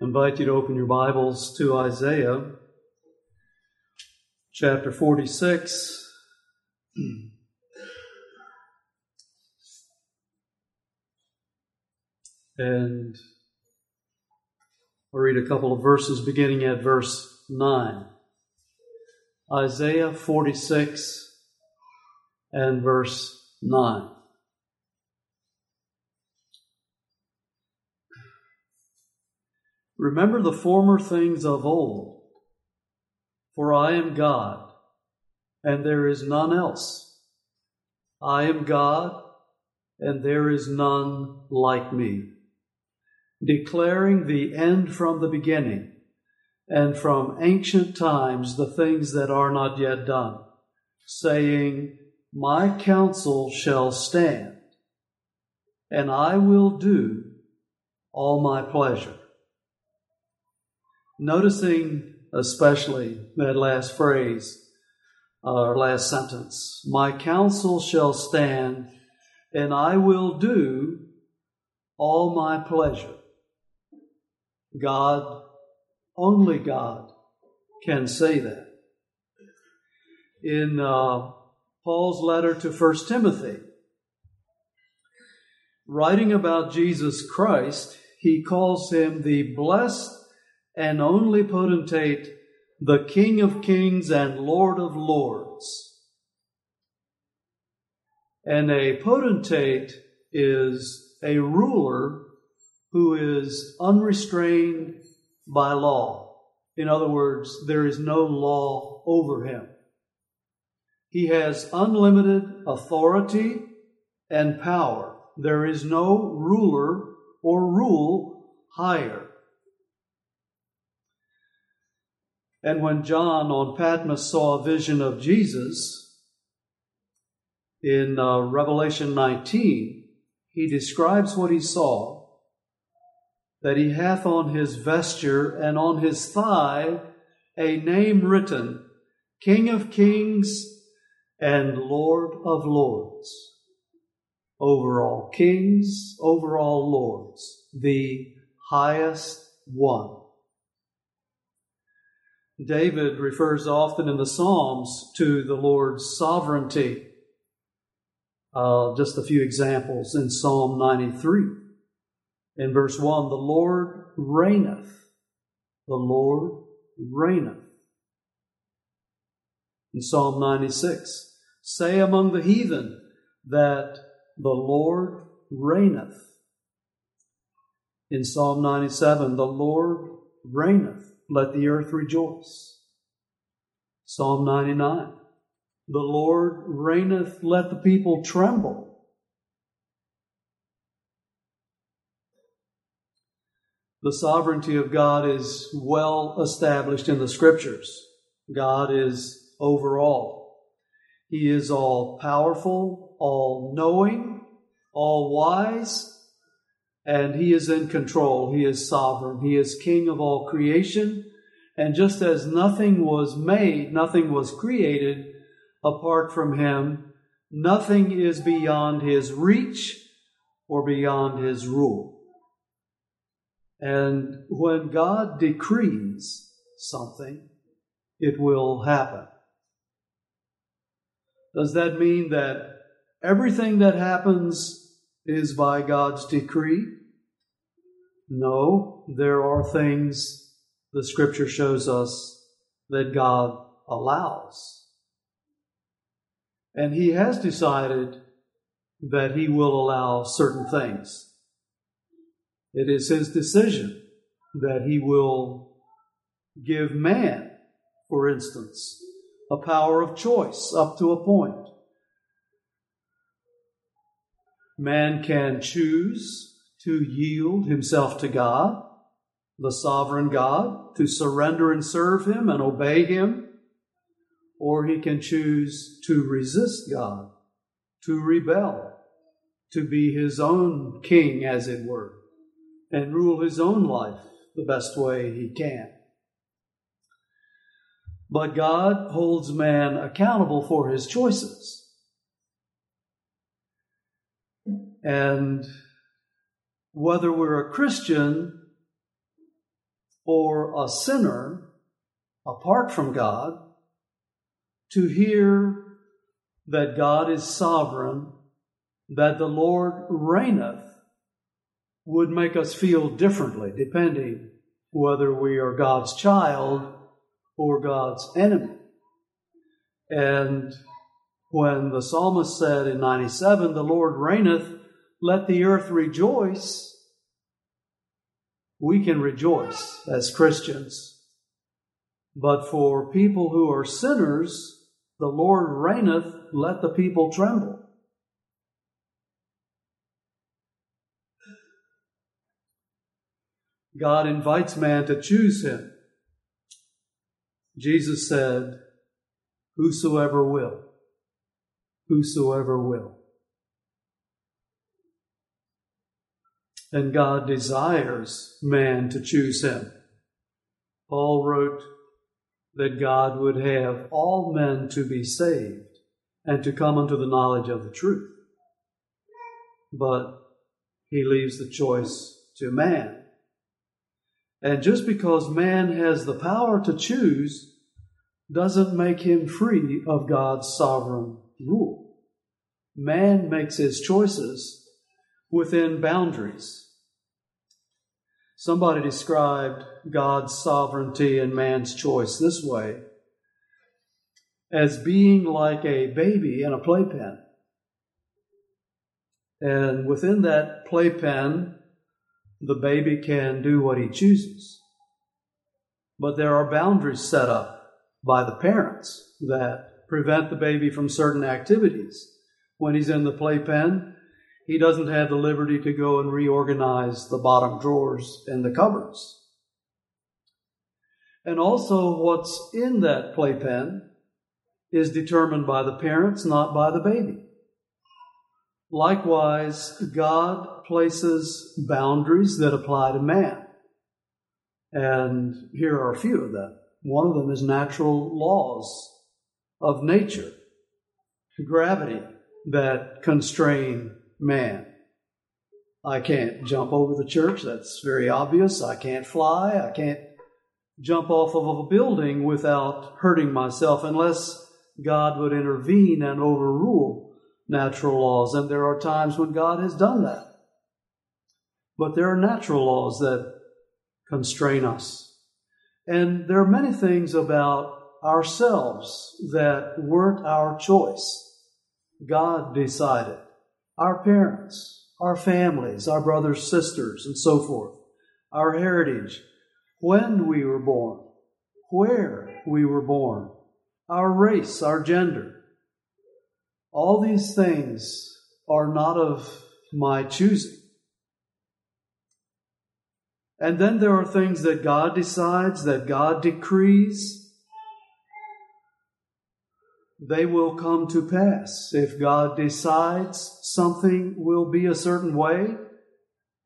invite you to open your Bibles to Isaiah chapter 46. And I'll read a couple of verses beginning at verse 9. Isaiah 46 and verse 9. Remember the former things of old, for I am God, and there is none else. I am God, and there is none like me, declaring the end from the beginning, and from ancient times the things that are not yet done, saying, My counsel shall stand, and I will do all my pleasure noticing especially that last phrase or last sentence My counsel shall stand, and I will do all my pleasure. God, only God, can say that. In uh, Paul's letter to First Timothy, writing about Jesus Christ, he calls him the blessed and only potentate, the King of kings and Lord of lords. And a potentate is a ruler who is unrestrained by law. In other words, there is no law over him. He has unlimited authority and power. There is no ruler or rule higher. And when John on Patmos saw a vision of Jesus in uh, Revelation 19, he describes what he saw that he hath on his vesture and on his thigh a name written King of Kings and Lord of Lords. Over all kings, over all lords, the highest one. David refers often in the Psalms to the Lord's sovereignty. Uh, just a few examples in Psalm 93. In verse 1, the Lord reigneth. The Lord reigneth. In Psalm 96, say among the heathen that the Lord reigneth. In Psalm 97, the Lord reigneth let the earth rejoice. Psalm 99. The Lord reigneth, let the people tremble. The sovereignty of God is well established in the scriptures. God is over all. He is all powerful, all knowing, all wise, and He is in control. He is sovereign. He is King of all creation. And just as nothing was made, nothing was created apart from Him, nothing is beyond His reach or beyond His rule. And when God decrees something, it will happen. Does that mean that everything that happens is by God's decree? No, there are things the scripture shows us that God allows. And He has decided that He will allow certain things. It is His decision that He will give man, for instance, a power of choice up to a point. Man can choose to yield himself to God, the sovereign God, to surrender and serve him and obey him, or he can choose to resist God, to rebel, to be his own king, as it were, and rule his own life the best way he can. But God holds man accountable for his choices. And whether we're a Christian or a sinner apart from God to hear that God is sovereign, that the Lord reigneth, would make us feel differently depending whether we are God's child or God's enemy. And when the psalmist said in 97, The Lord reigneth, let the earth rejoice, we can rejoice as Christians. But for people who are sinners, the Lord reigneth, let the people tremble. God invites man to choose him. Jesus said, Whosoever will, whosoever will. And God desires man to choose him. Paul wrote that God would have all men to be saved and to come unto the knowledge of the truth. But he leaves the choice to man. And just because man has the power to choose doesn't make him free of God's sovereign rule. Man makes his choices within boundaries. Somebody described God's sovereignty and man's choice this way as being like a baby in a playpen. And within that playpen, the baby can do what he chooses. But there are boundaries set up by the parents that prevent the baby from certain activities. When he's in the playpen, he doesn't have the liberty to go and reorganize the bottom drawers and the cupboards. And also, what's in that playpen is determined by the parents, not by the baby. Likewise, God places boundaries that apply to man. And here are a few of them. One of them is natural laws of nature, gravity that constrain man. I can't jump over the church, that's very obvious. I can't fly, I can't jump off of a building without hurting myself unless God would intervene and overrule natural laws, and there are times when God has done that. But there are natural laws that constrain us. And there are many things about ourselves that weren't our choice. God decided. Our parents, our families, our brothers, sisters, and so forth. Our heritage, when we were born, where we were born, our race, our gender, all these things are not of my choosing. And then there are things that God decides, that God decrees. They will come to pass. If God decides something will be a certain way,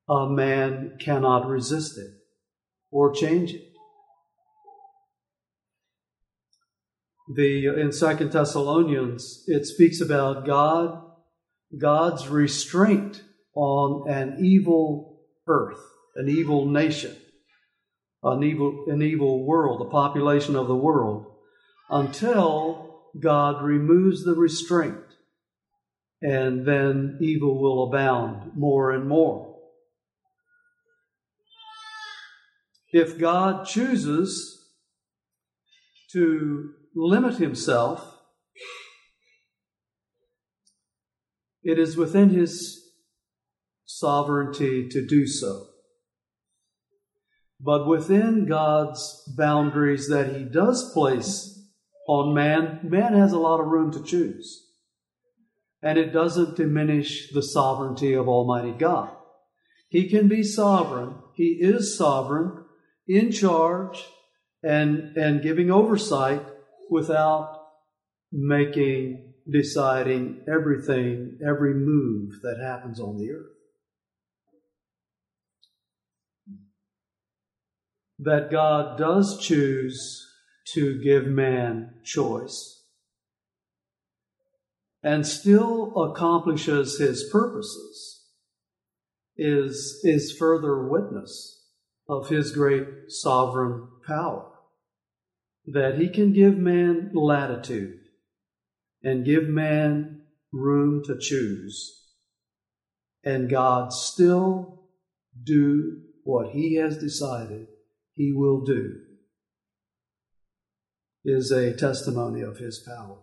a man cannot resist it or change it. the in Second Thessalonians it speaks about God, God's restraint on an evil earth, an evil nation, an evil an evil world, the population of the world, until God removes the restraint, and then evil will abound more and more. If God chooses to limit himself, it is within his sovereignty to do so. But within God's boundaries that he does place on man, man has a lot of room to choose. And it doesn't diminish the sovereignty of Almighty God. He can be sovereign. He is sovereign, in charge, and, and giving oversight without making, deciding everything, every move that happens on the earth. That God does choose to give man choice and still accomplishes his purposes is, is further witness of his great sovereign power that he can give man latitude and give man room to choose. And God still do what he has decided he will do is a testimony of his power.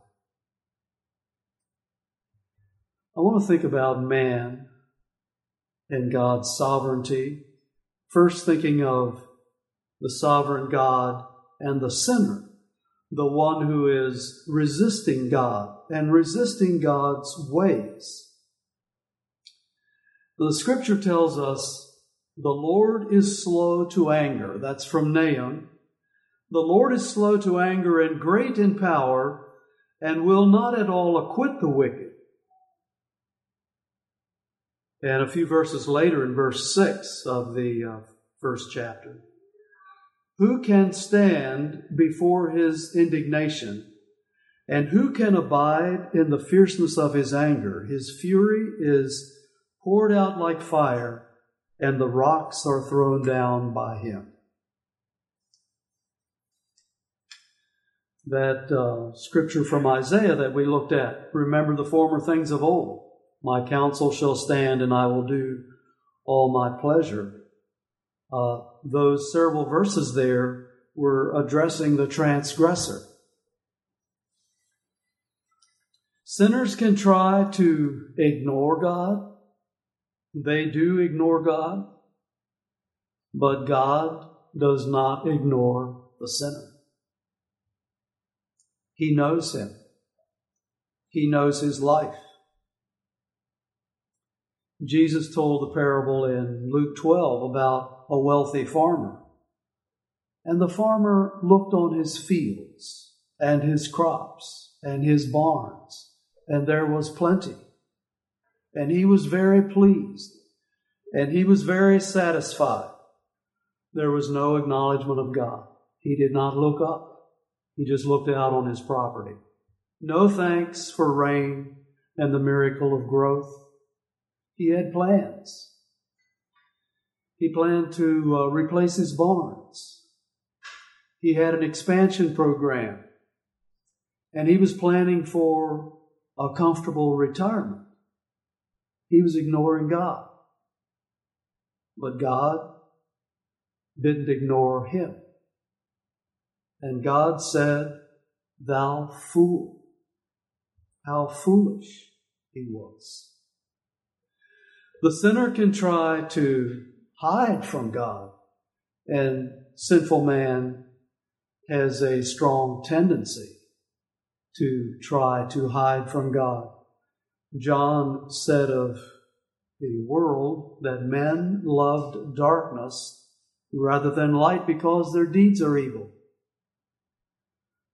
I want to think about man and God's sovereignty. First, thinking of the sovereign God and the sinner, the one who is resisting God and resisting God's ways. The scripture tells us the Lord is slow to anger. That's from Nahum. The Lord is slow to anger and great in power and will not at all acquit the wicked. And a few verses later, in verse 6 of the uh, first chapter, who can stand before his indignation? And who can abide in the fierceness of his anger? His fury is poured out like fire, and the rocks are thrown down by him. That uh, scripture from Isaiah that we looked at remember the former things of old. My counsel shall stand, and I will do all my pleasure. Uh, those several verses there were addressing the transgressor. Sinners can try to ignore God. They do ignore God. But God does not ignore the sinner. He knows him. He knows his life. Jesus told the parable in Luke 12 about a wealthy farmer. And the farmer looked on his fields and his crops and his barns, and there was plenty. And he was very pleased, and he was very satisfied. There was no acknowledgement of God. He did not look up, he just looked out on his property. No thanks for rain and the miracle of growth. He had plans. He planned to uh, replace his barns. He had an expansion program. And he was planning for a comfortable retirement. He was ignoring God. But God didn't ignore him. And God said, Thou fool. How foolish he was. The sinner can try to hide from God, and sinful man has a strong tendency to try to hide from God. John said of the world that men loved darkness rather than light because their deeds are evil.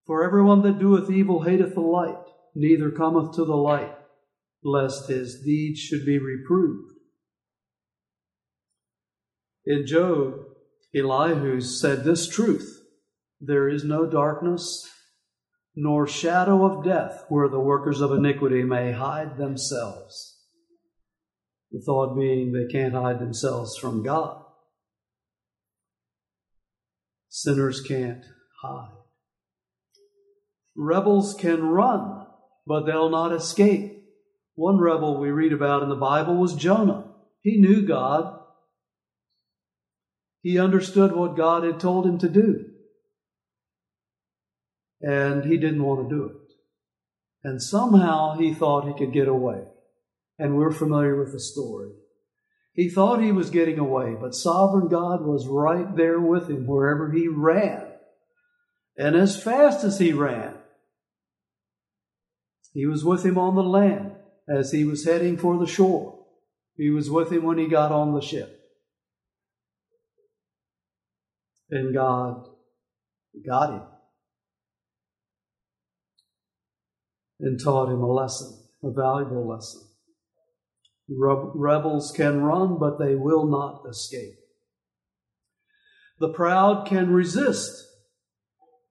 For everyone that doeth evil hateth the light, neither cometh to the light, lest his deeds should be reproved. In Job, Elihu said this truth There is no darkness nor shadow of death where the workers of iniquity may hide themselves. The thought being they can't hide themselves from God. Sinners can't hide. Rebels can run, but they'll not escape. One rebel we read about in the Bible was Jonah. He knew God, he understood what God had told him to do. And he didn't want to do it. And somehow he thought he could get away. And we're familiar with the story. He thought he was getting away, but sovereign God was right there with him wherever he ran. And as fast as he ran, he was with him on the land as he was heading for the shore. He was with him when he got on the ship. and God got him and taught him a lesson, a valuable lesson. Rebels can run, but they will not escape. The proud can resist,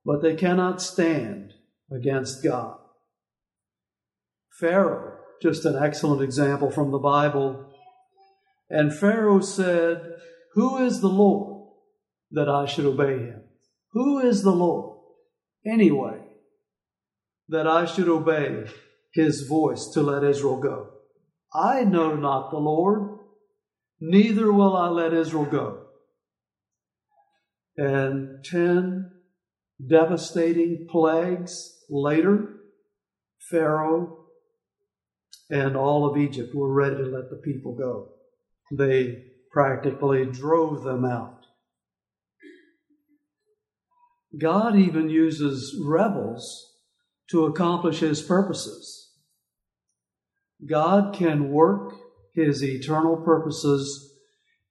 but they cannot stand against God. Pharaoh, just an excellent example from the Bible. And Pharaoh said, Who is the Lord? that I should obey him? Who is the Lord, anyway, that I should obey his voice to let Israel go? I know not the Lord, neither will I let Israel go. And ten devastating plagues later, Pharaoh and all of Egypt were ready to let the people go. They practically drove them out. God even uses rebels to accomplish his purposes. God can work his eternal purposes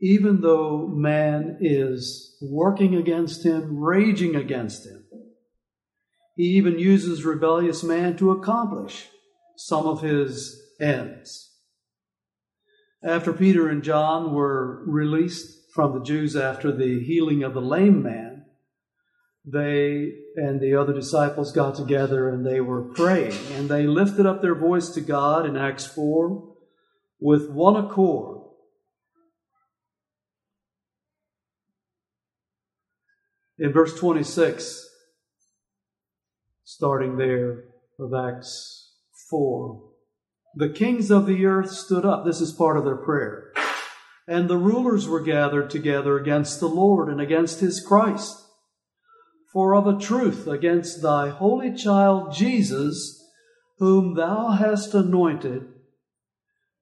even though man is working against him, raging against him. He even uses rebellious man to accomplish some of his ends. After Peter and John were released from the Jews after the healing of the lame man, they and the other disciples got together and they were praying and they lifted up their voice to God in Acts 4 with one accord. In verse 26, starting there of Acts 4, the kings of the earth stood up. This is part of their prayer. And the rulers were gathered together against the Lord and against his Christ. For of a truth, against thy holy child Jesus, whom thou hast anointed,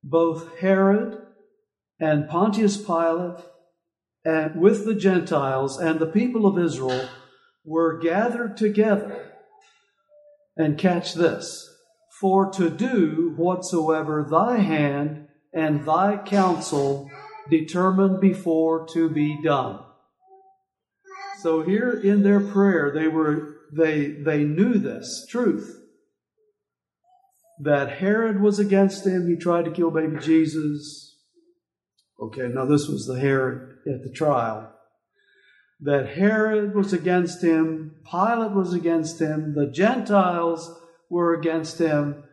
both Herod and Pontius Pilate, and with the Gentiles and the people of Israel, were gathered together. And catch this for to do whatsoever thy hand and thy counsel determined before to be done. So here in their prayer, they were they they knew this truth that Herod was against him. He tried to kill baby Jesus. Okay, now this was the Herod at the trial. That Herod was against him, Pilate was against him, the Gentiles were against him,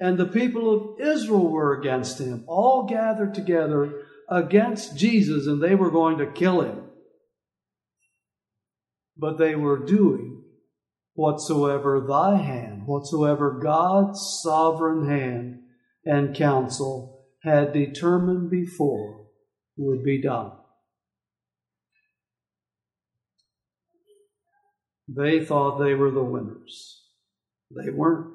and the people of Israel were against him, all gathered together against Jesus, and they were going to kill him. But they were doing whatsoever thy hand, whatsoever God's sovereign hand and counsel had determined before would be done. They thought they were the winners. They weren't.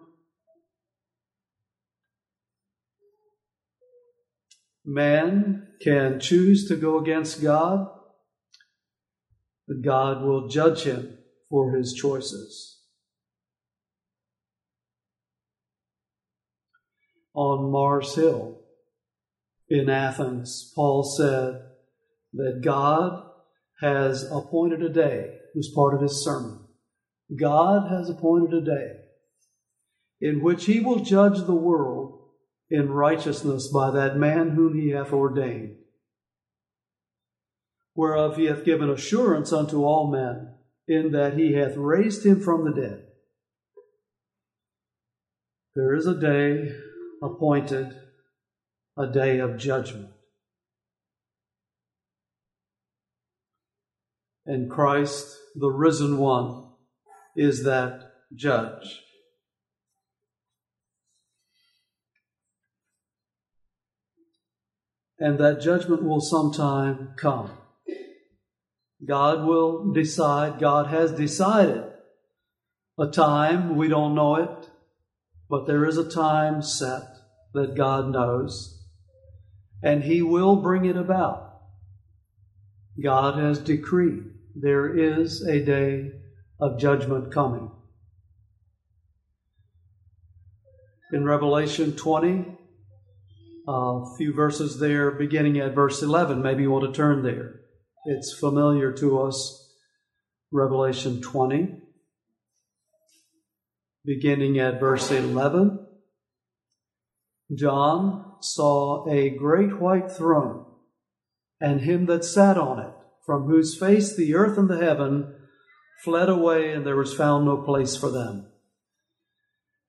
Man can choose to go against God, but God will judge him for his choices. On Mars Hill in Athens, Paul said that God has appointed a day, it was part of his sermon. God has appointed a day in which he will judge the world in righteousness by that man whom he hath ordained, whereof he hath given assurance unto all men, in that he hath raised him from the dead. There is a day appointed, a day of judgment. And Christ, the risen one, is that judge. And that judgment will sometime come. God will decide, God has decided a time, we don't know it, but there is a time set that God knows, and He will bring it about. God has decreed there is a day of judgment coming. In Revelation 20, a few verses there, beginning at verse 11. Maybe you want to turn there. It's familiar to us. Revelation 20, beginning at verse 11. John saw a great white throne and him that sat on it, from whose face the earth and the heaven fled away, and there was found no place for them.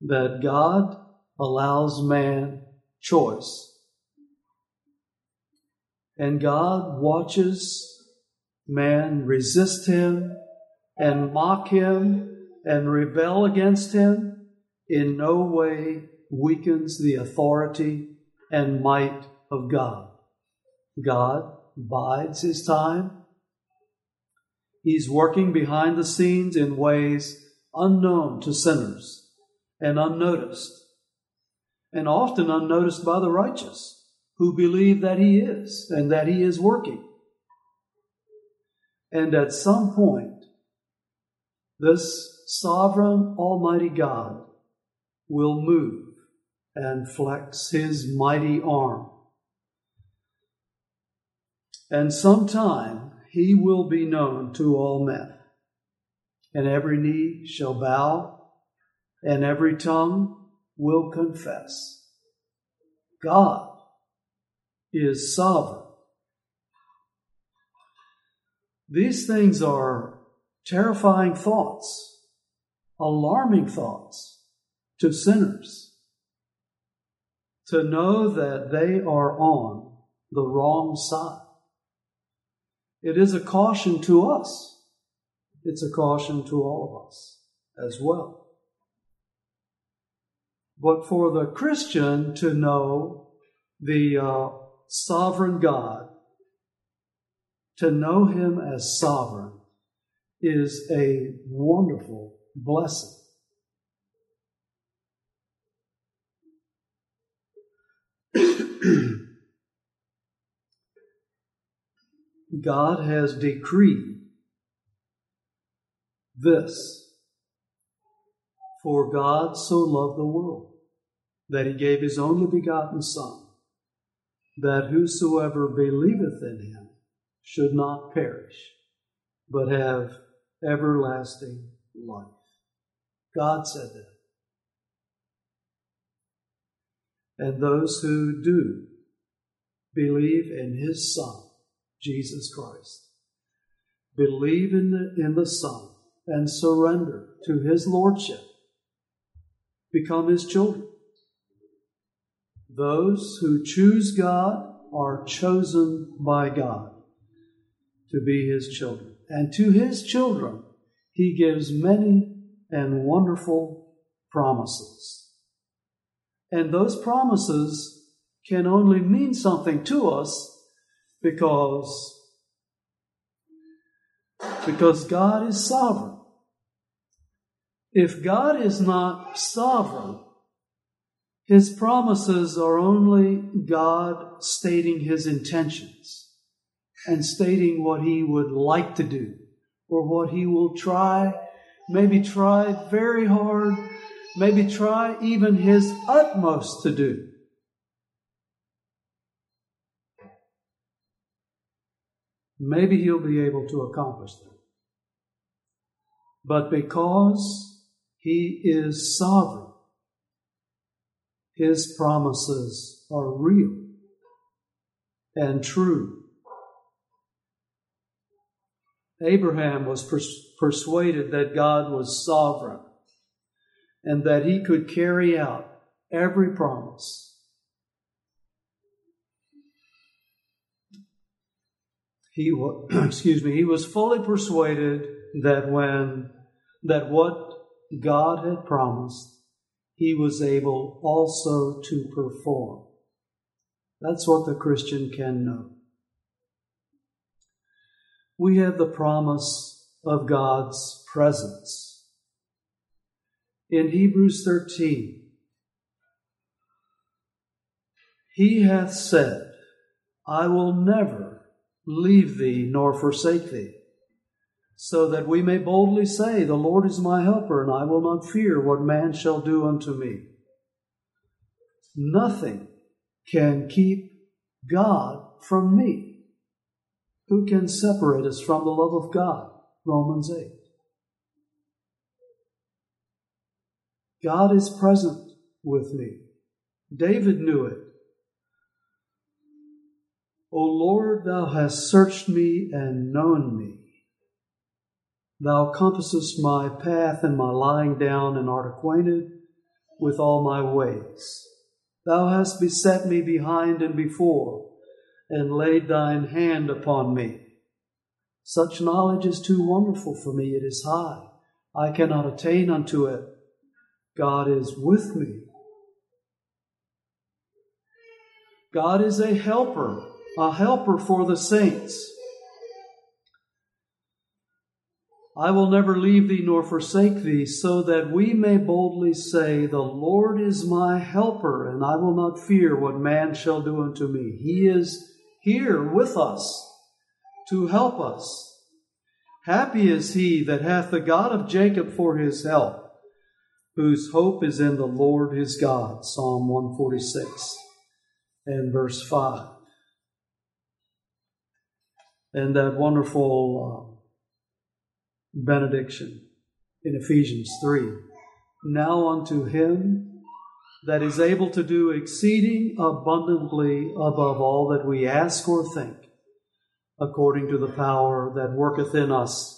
That God allows man choice. And God watches man resist him and mock him and rebel against him in no way weakens the authority and might of God. God bides his time. He's working behind the scenes in ways unknown to sinners and unnoticed, and often unnoticed by the righteous who believe that he is and that he is working. And at some point, this sovereign Almighty God will move and flex his mighty arm. And sometime he will be known to all men, and every knee shall bow, and every tongue will confess. God is sovereign. These things are terrifying thoughts, alarming thoughts to sinners to know that they are on the wrong side. It is a caution to us. It's a caution to all of us as well. But for the Christian to know the uh, sovereign God to know Him as sovereign is a wonderful blessing. God has decreed this. For God so loved the world that he gave his only begotten Son, that whosoever believeth in him should not perish, but have everlasting life. God said that. And those who do believe in His Son, Jesus Christ, believe in the, in the Son, and surrender to His Lordship, become His children. Those who choose God are chosen by God to be his children. And to his children, he gives many and wonderful promises. And those promises can only mean something to us because because God is sovereign. If God is not sovereign, his promises are only God stating his intentions and stating what he would like to do or what he will try, maybe try very hard, maybe try even his utmost to do. Maybe he'll be able to accomplish them. But because he is sovereign, his promises are real and true Abraham was pers- persuaded that God was sovereign and that he could carry out every promise. He excuse me, he was fully persuaded that when that what God had promised, he was able also to perform. That's what the Christian can know we have the promise of God's presence. In Hebrews 13, He hath said, I will never leave thee nor forsake thee, so that we may boldly say, The Lord is my helper, and I will not fear what man shall do unto me. nothing can keep God from me. Who can separate us from the love of God? Romans 8. God is present with me. David knew it. O Lord, thou hast searched me and known me. Thou compassest my path and my lying down and art acquainted with all my ways. Thou hast beset me behind and before and laid thine hand upon me. Such knowledge is too wonderful for me. It is high. I cannot attain unto it. God is with me. God is a helper, a helper for the saints. I will never leave thee nor forsake thee, so that we may boldly say, The Lord is my helper, and I will not fear what man shall do unto me. He is here with us to help us. Happy is he that hath the God of Jacob for his help, whose hope is in the Lord his God. Psalm 146 and verse 5. And that wonderful uh, benediction in Ephesians 3. Now unto him that is able to do exceeding abundantly above all that we ask or think, according to the power that worketh in us.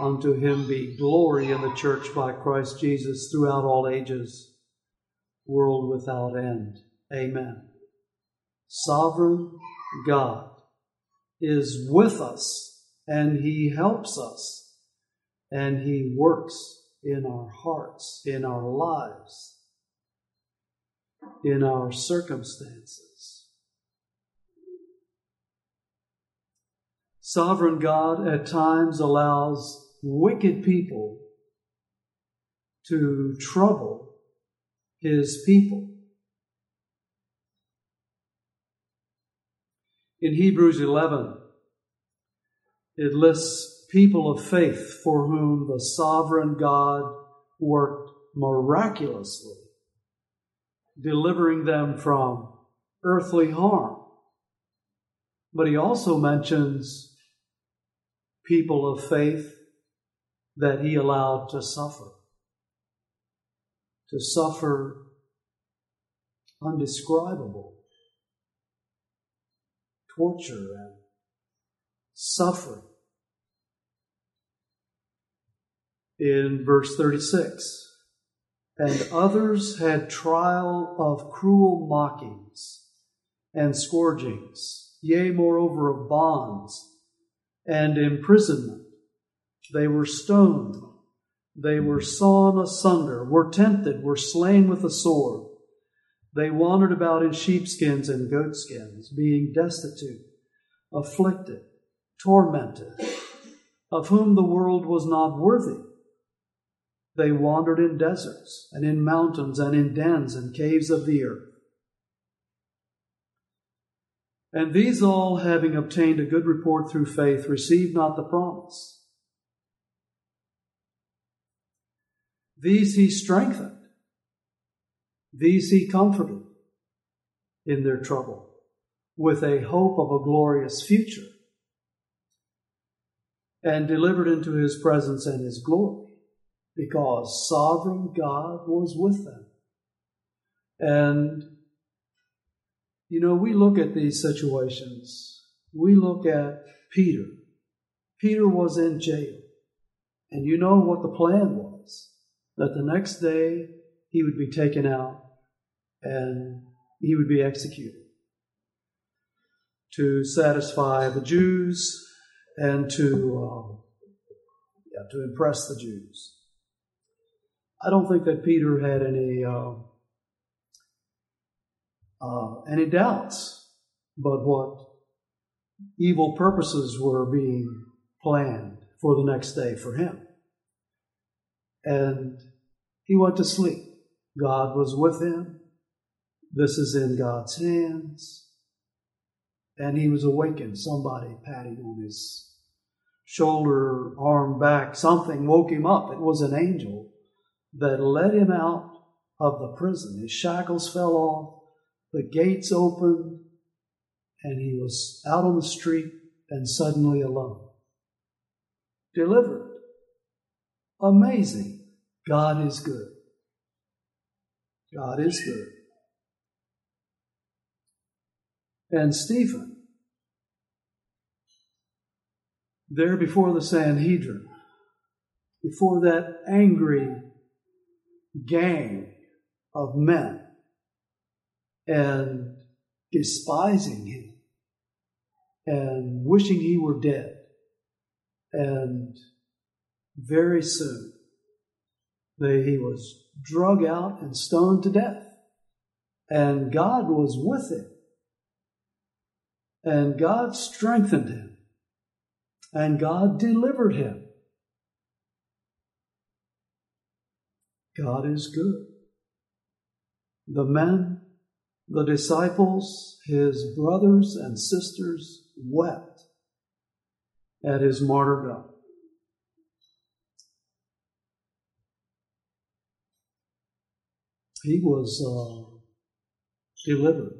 Unto him be glory in the church by Christ Jesus throughout all ages, world without end. Amen. Sovereign God is with us and he helps us and he works in our hearts, in our lives, in our circumstances. Sovereign God at times allows wicked people to trouble his people. In Hebrews 11, it lists people of faith for whom the sovereign God worked miraculously, delivering them from earthly harm. But he also mentions people of faith that he allowed to suffer, to suffer undescribable torture and suffering. In verse 36, and others had trial of cruel mockings and scourgings, yea, moreover, of bonds and imprisonment. They were stoned, they were sawn asunder, were tempted, were slain with the sword. They wandered about in sheepskins and goatskins, being destitute, afflicted, tormented, of whom the world was not worthy. They wandered in deserts and in mountains and in dens and caves of the earth. And these all, having obtained a good report through faith, received not the promise. These he strengthened these he comforted in their trouble with a hope of a glorious future and delivered into his presence and his glory because sovereign God was with them. And, you know, we look at these situations. We look at Peter. Peter was in jail. And you know what the plan was that the next day he would be taken out and he would be executed to satisfy the Jews and to um, to impress the Jews. I don't think that Peter had any uh, uh, any doubts, but what evil purposes were being planned for the next day for him, and he went to sleep. God was with him. This is in God's hands. And he was awakened. Somebody patting on his shoulder, arm, back, something woke him up. It was an angel that led him out of the prison. His shackles fell off, the gates opened, and he was out on the street and suddenly alone. Delivered. Amazing. God is good. God is good. And Stephen, there before the Sanhedrin, before that angry gang of men, and despising him, and wishing he were dead. And very soon, he was drug out and stoned to death. And God was with him. And God strengthened him. And God delivered him. God is good. The men, the disciples, his brothers and sisters wept at his martyrdom. He was uh, delivered.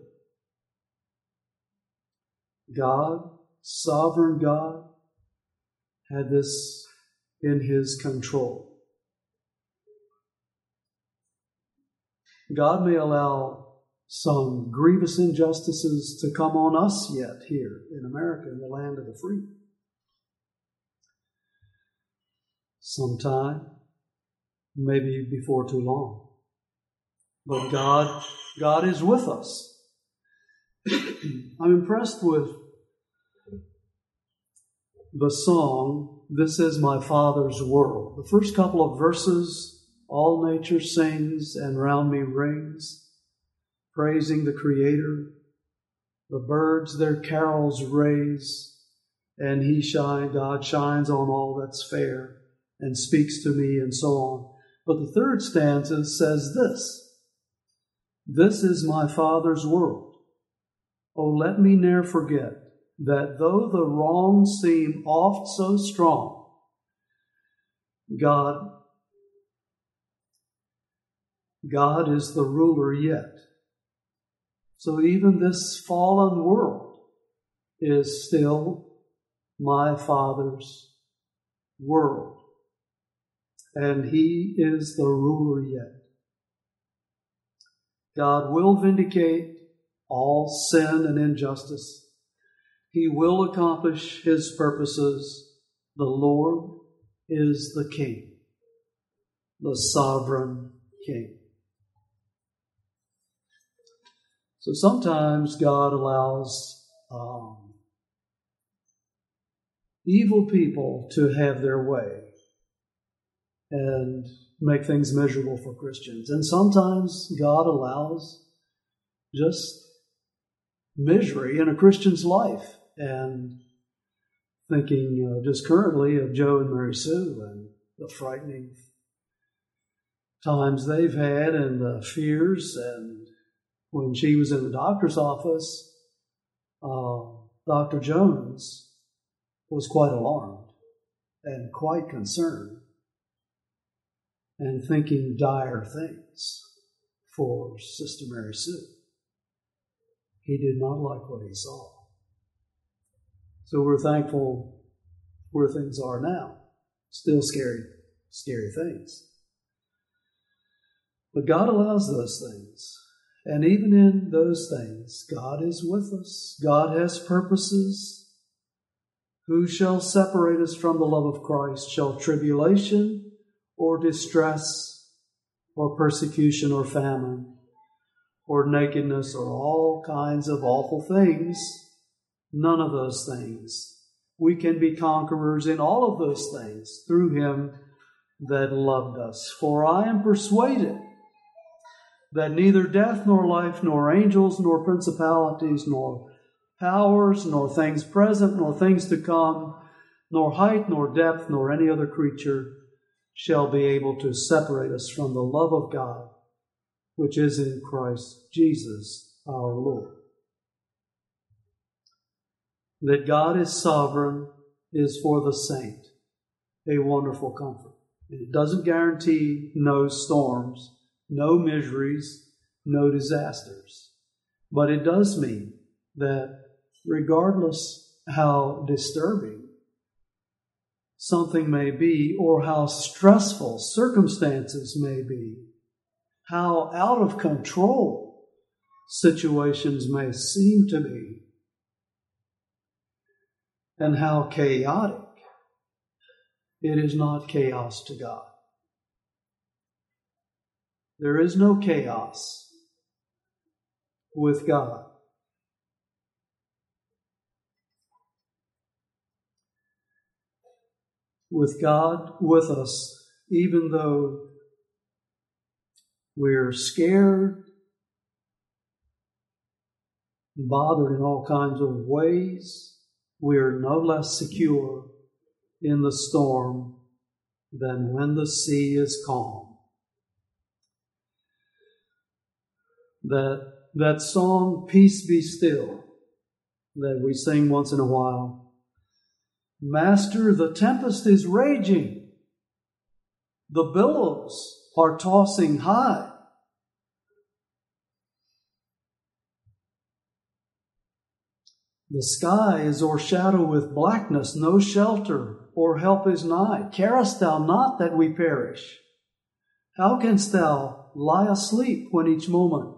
God, sovereign God, had this in his control. God may allow some grievous injustices to come on us yet here in America, in the land of the free. Sometime, maybe before too long. But God, God is with us. I'm impressed with the song, This is My Father's World. The first couple of verses, all nature sings and round me rings praising the Creator. The birds their carols raise, and He shine, God shines on all that's fair and speaks to me, and so on. But the third stanza says this This is my Father's world. Oh, let me ne'er forget that though the wrong seem oft so strong, God, God is the ruler yet. So even this fallen world is still my Father's world. And He is the ruler yet. God will vindicate all sin and injustice. He will accomplish His purposes. The Lord is the King, the sovereign King. So sometimes God allows um, evil people to have their way and make things miserable for Christians. And sometimes God allows just misery in a Christian's life. And thinking uh, just currently of Joe and Mary Sue and the frightening times they've had and the fears and when she was in the doctor's office, uh, Dr. Jones was quite alarmed and quite concerned and thinking dire things for Sister Mary Sue. He did not like what he saw. So we're thankful where things are now. Still scary, scary things. But God allows those things and even in those things, God is with us. God has purposes. Who shall separate us from the love of Christ? Shall tribulation or distress or persecution or famine or nakedness or all kinds of awful things? None of those things. We can be conquerors in all of those things through Him that loved us. For I am persuaded that neither death nor life, nor angels, nor principalities, nor powers, nor things present, nor things to come, nor height, nor depth, nor any other creature shall be able to separate us from the love of God, which is in Christ Jesus our Lord. That God is sovereign is for the saint a wonderful comfort. It doesn't guarantee no storms no miseries, no disasters. But it does mean that regardless how disturbing something may be or how stressful circumstances may be, how out of control situations may seem to be, and how chaotic it is not chaos to God. There is no chaos with God. With God with us, even though we're scared, bothered in all kinds of ways, we're no less secure in the storm than when the sea is calm. That, that song, Peace Be Still, that we sing once in a while. Master, the tempest is raging. The billows are tossing high. The sky is o'ershadowed with blackness, no shelter or help is nigh. Carest thou not that we perish? How canst thou lie asleep when each moment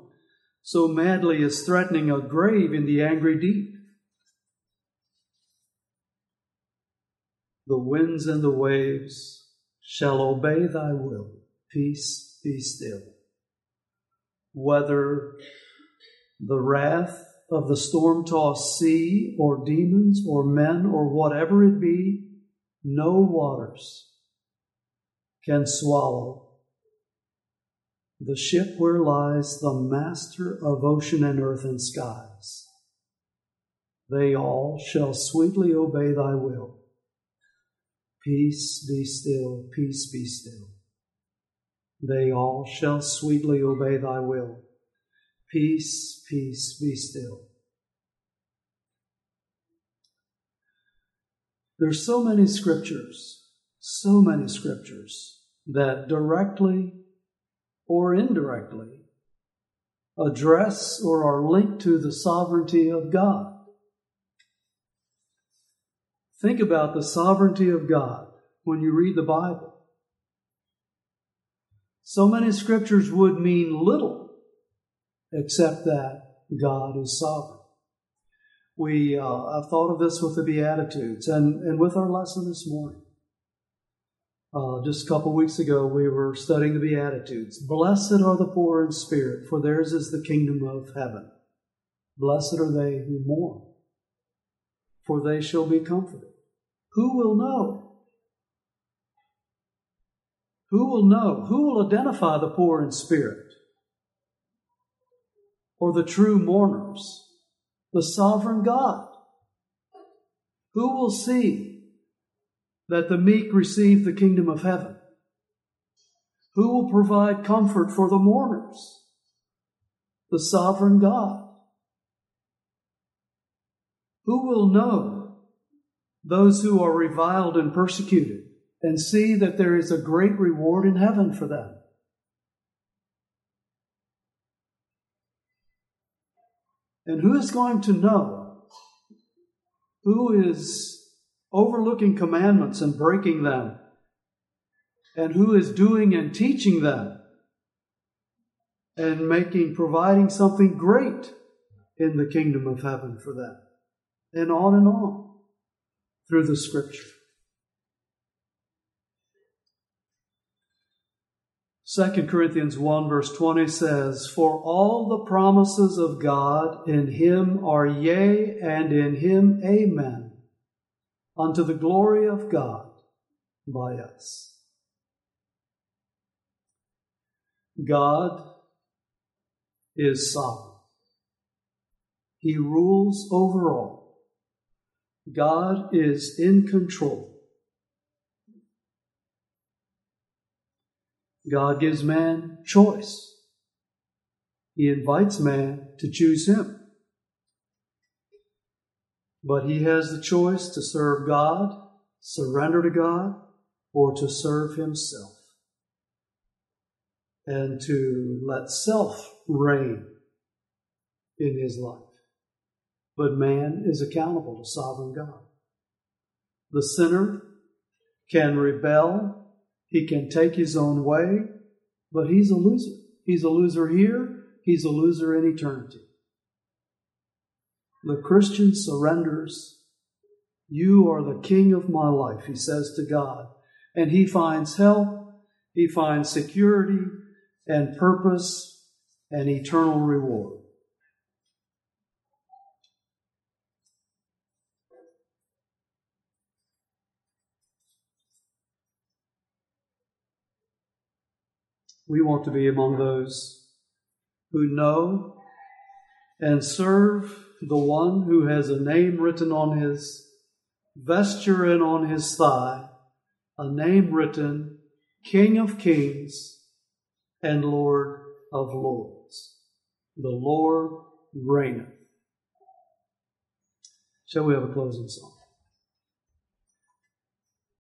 so madly is threatening a grave in the angry deep? The winds and the waves shall obey thy will. Peace be still. Whether the wrath of the storm tossed sea or demons or men or whatever it be, no waters can swallow the ship where lies the master of ocean and earth and skies. They all shall sweetly obey thy will. Peace be still, peace be still. They all shall sweetly obey thy will. Peace, peace, be still. There's so many scriptures, so many scriptures that directly or indirectly address or are linked to the sovereignty of God. Think about the sovereignty of God when you read the Bible. So many scriptures would mean little except that God is sovereign. We, uh, I've thought of this with the Beatitudes and, and with our lesson this morning. Uh, just a couple weeks ago, we were studying the Beatitudes. Blessed are the poor in spirit, for theirs is the kingdom of heaven. Blessed are they who mourn, for they shall be comforted. Who will know? Who will know? Who will identify the poor in spirit? or the true mourners, the sovereign God? Who will see that the meek receive the kingdom of heaven? Who will provide comfort for the mourners? The sovereign God. Who will know those who are reviled and persecuted and see that there is a great reward in heaven for them? And who is going to know? Who is overlooking commandments and breaking them? And who is doing and teaching them? And making, providing something great in the kingdom of heaven for them. And on and on through the scripture. Second Corinthians 1 verse 20 says, For all the promises of God in him are yea, and in him amen, unto the glory of God by us. God is sovereign. He rules over all. God is in control. God gives man choice. He invites man to choose him. But he has the choice to serve God, surrender to God, or to serve himself. and to let self reign in his life. But man is accountable to sovereign God. The sinner can rebel, he can take his own way, but he's a loser. He's a loser here, he's a loser in eternity. The Christian surrenders. You are the king of my life, he says to God. And he finds help, he finds security and purpose and eternal reward. We want to be among those who know and serve the one who has a name written on his vesture and on his thigh, a name written King of Kings and Lord of Lords. The Lord reigneth. Shall we have a closing song?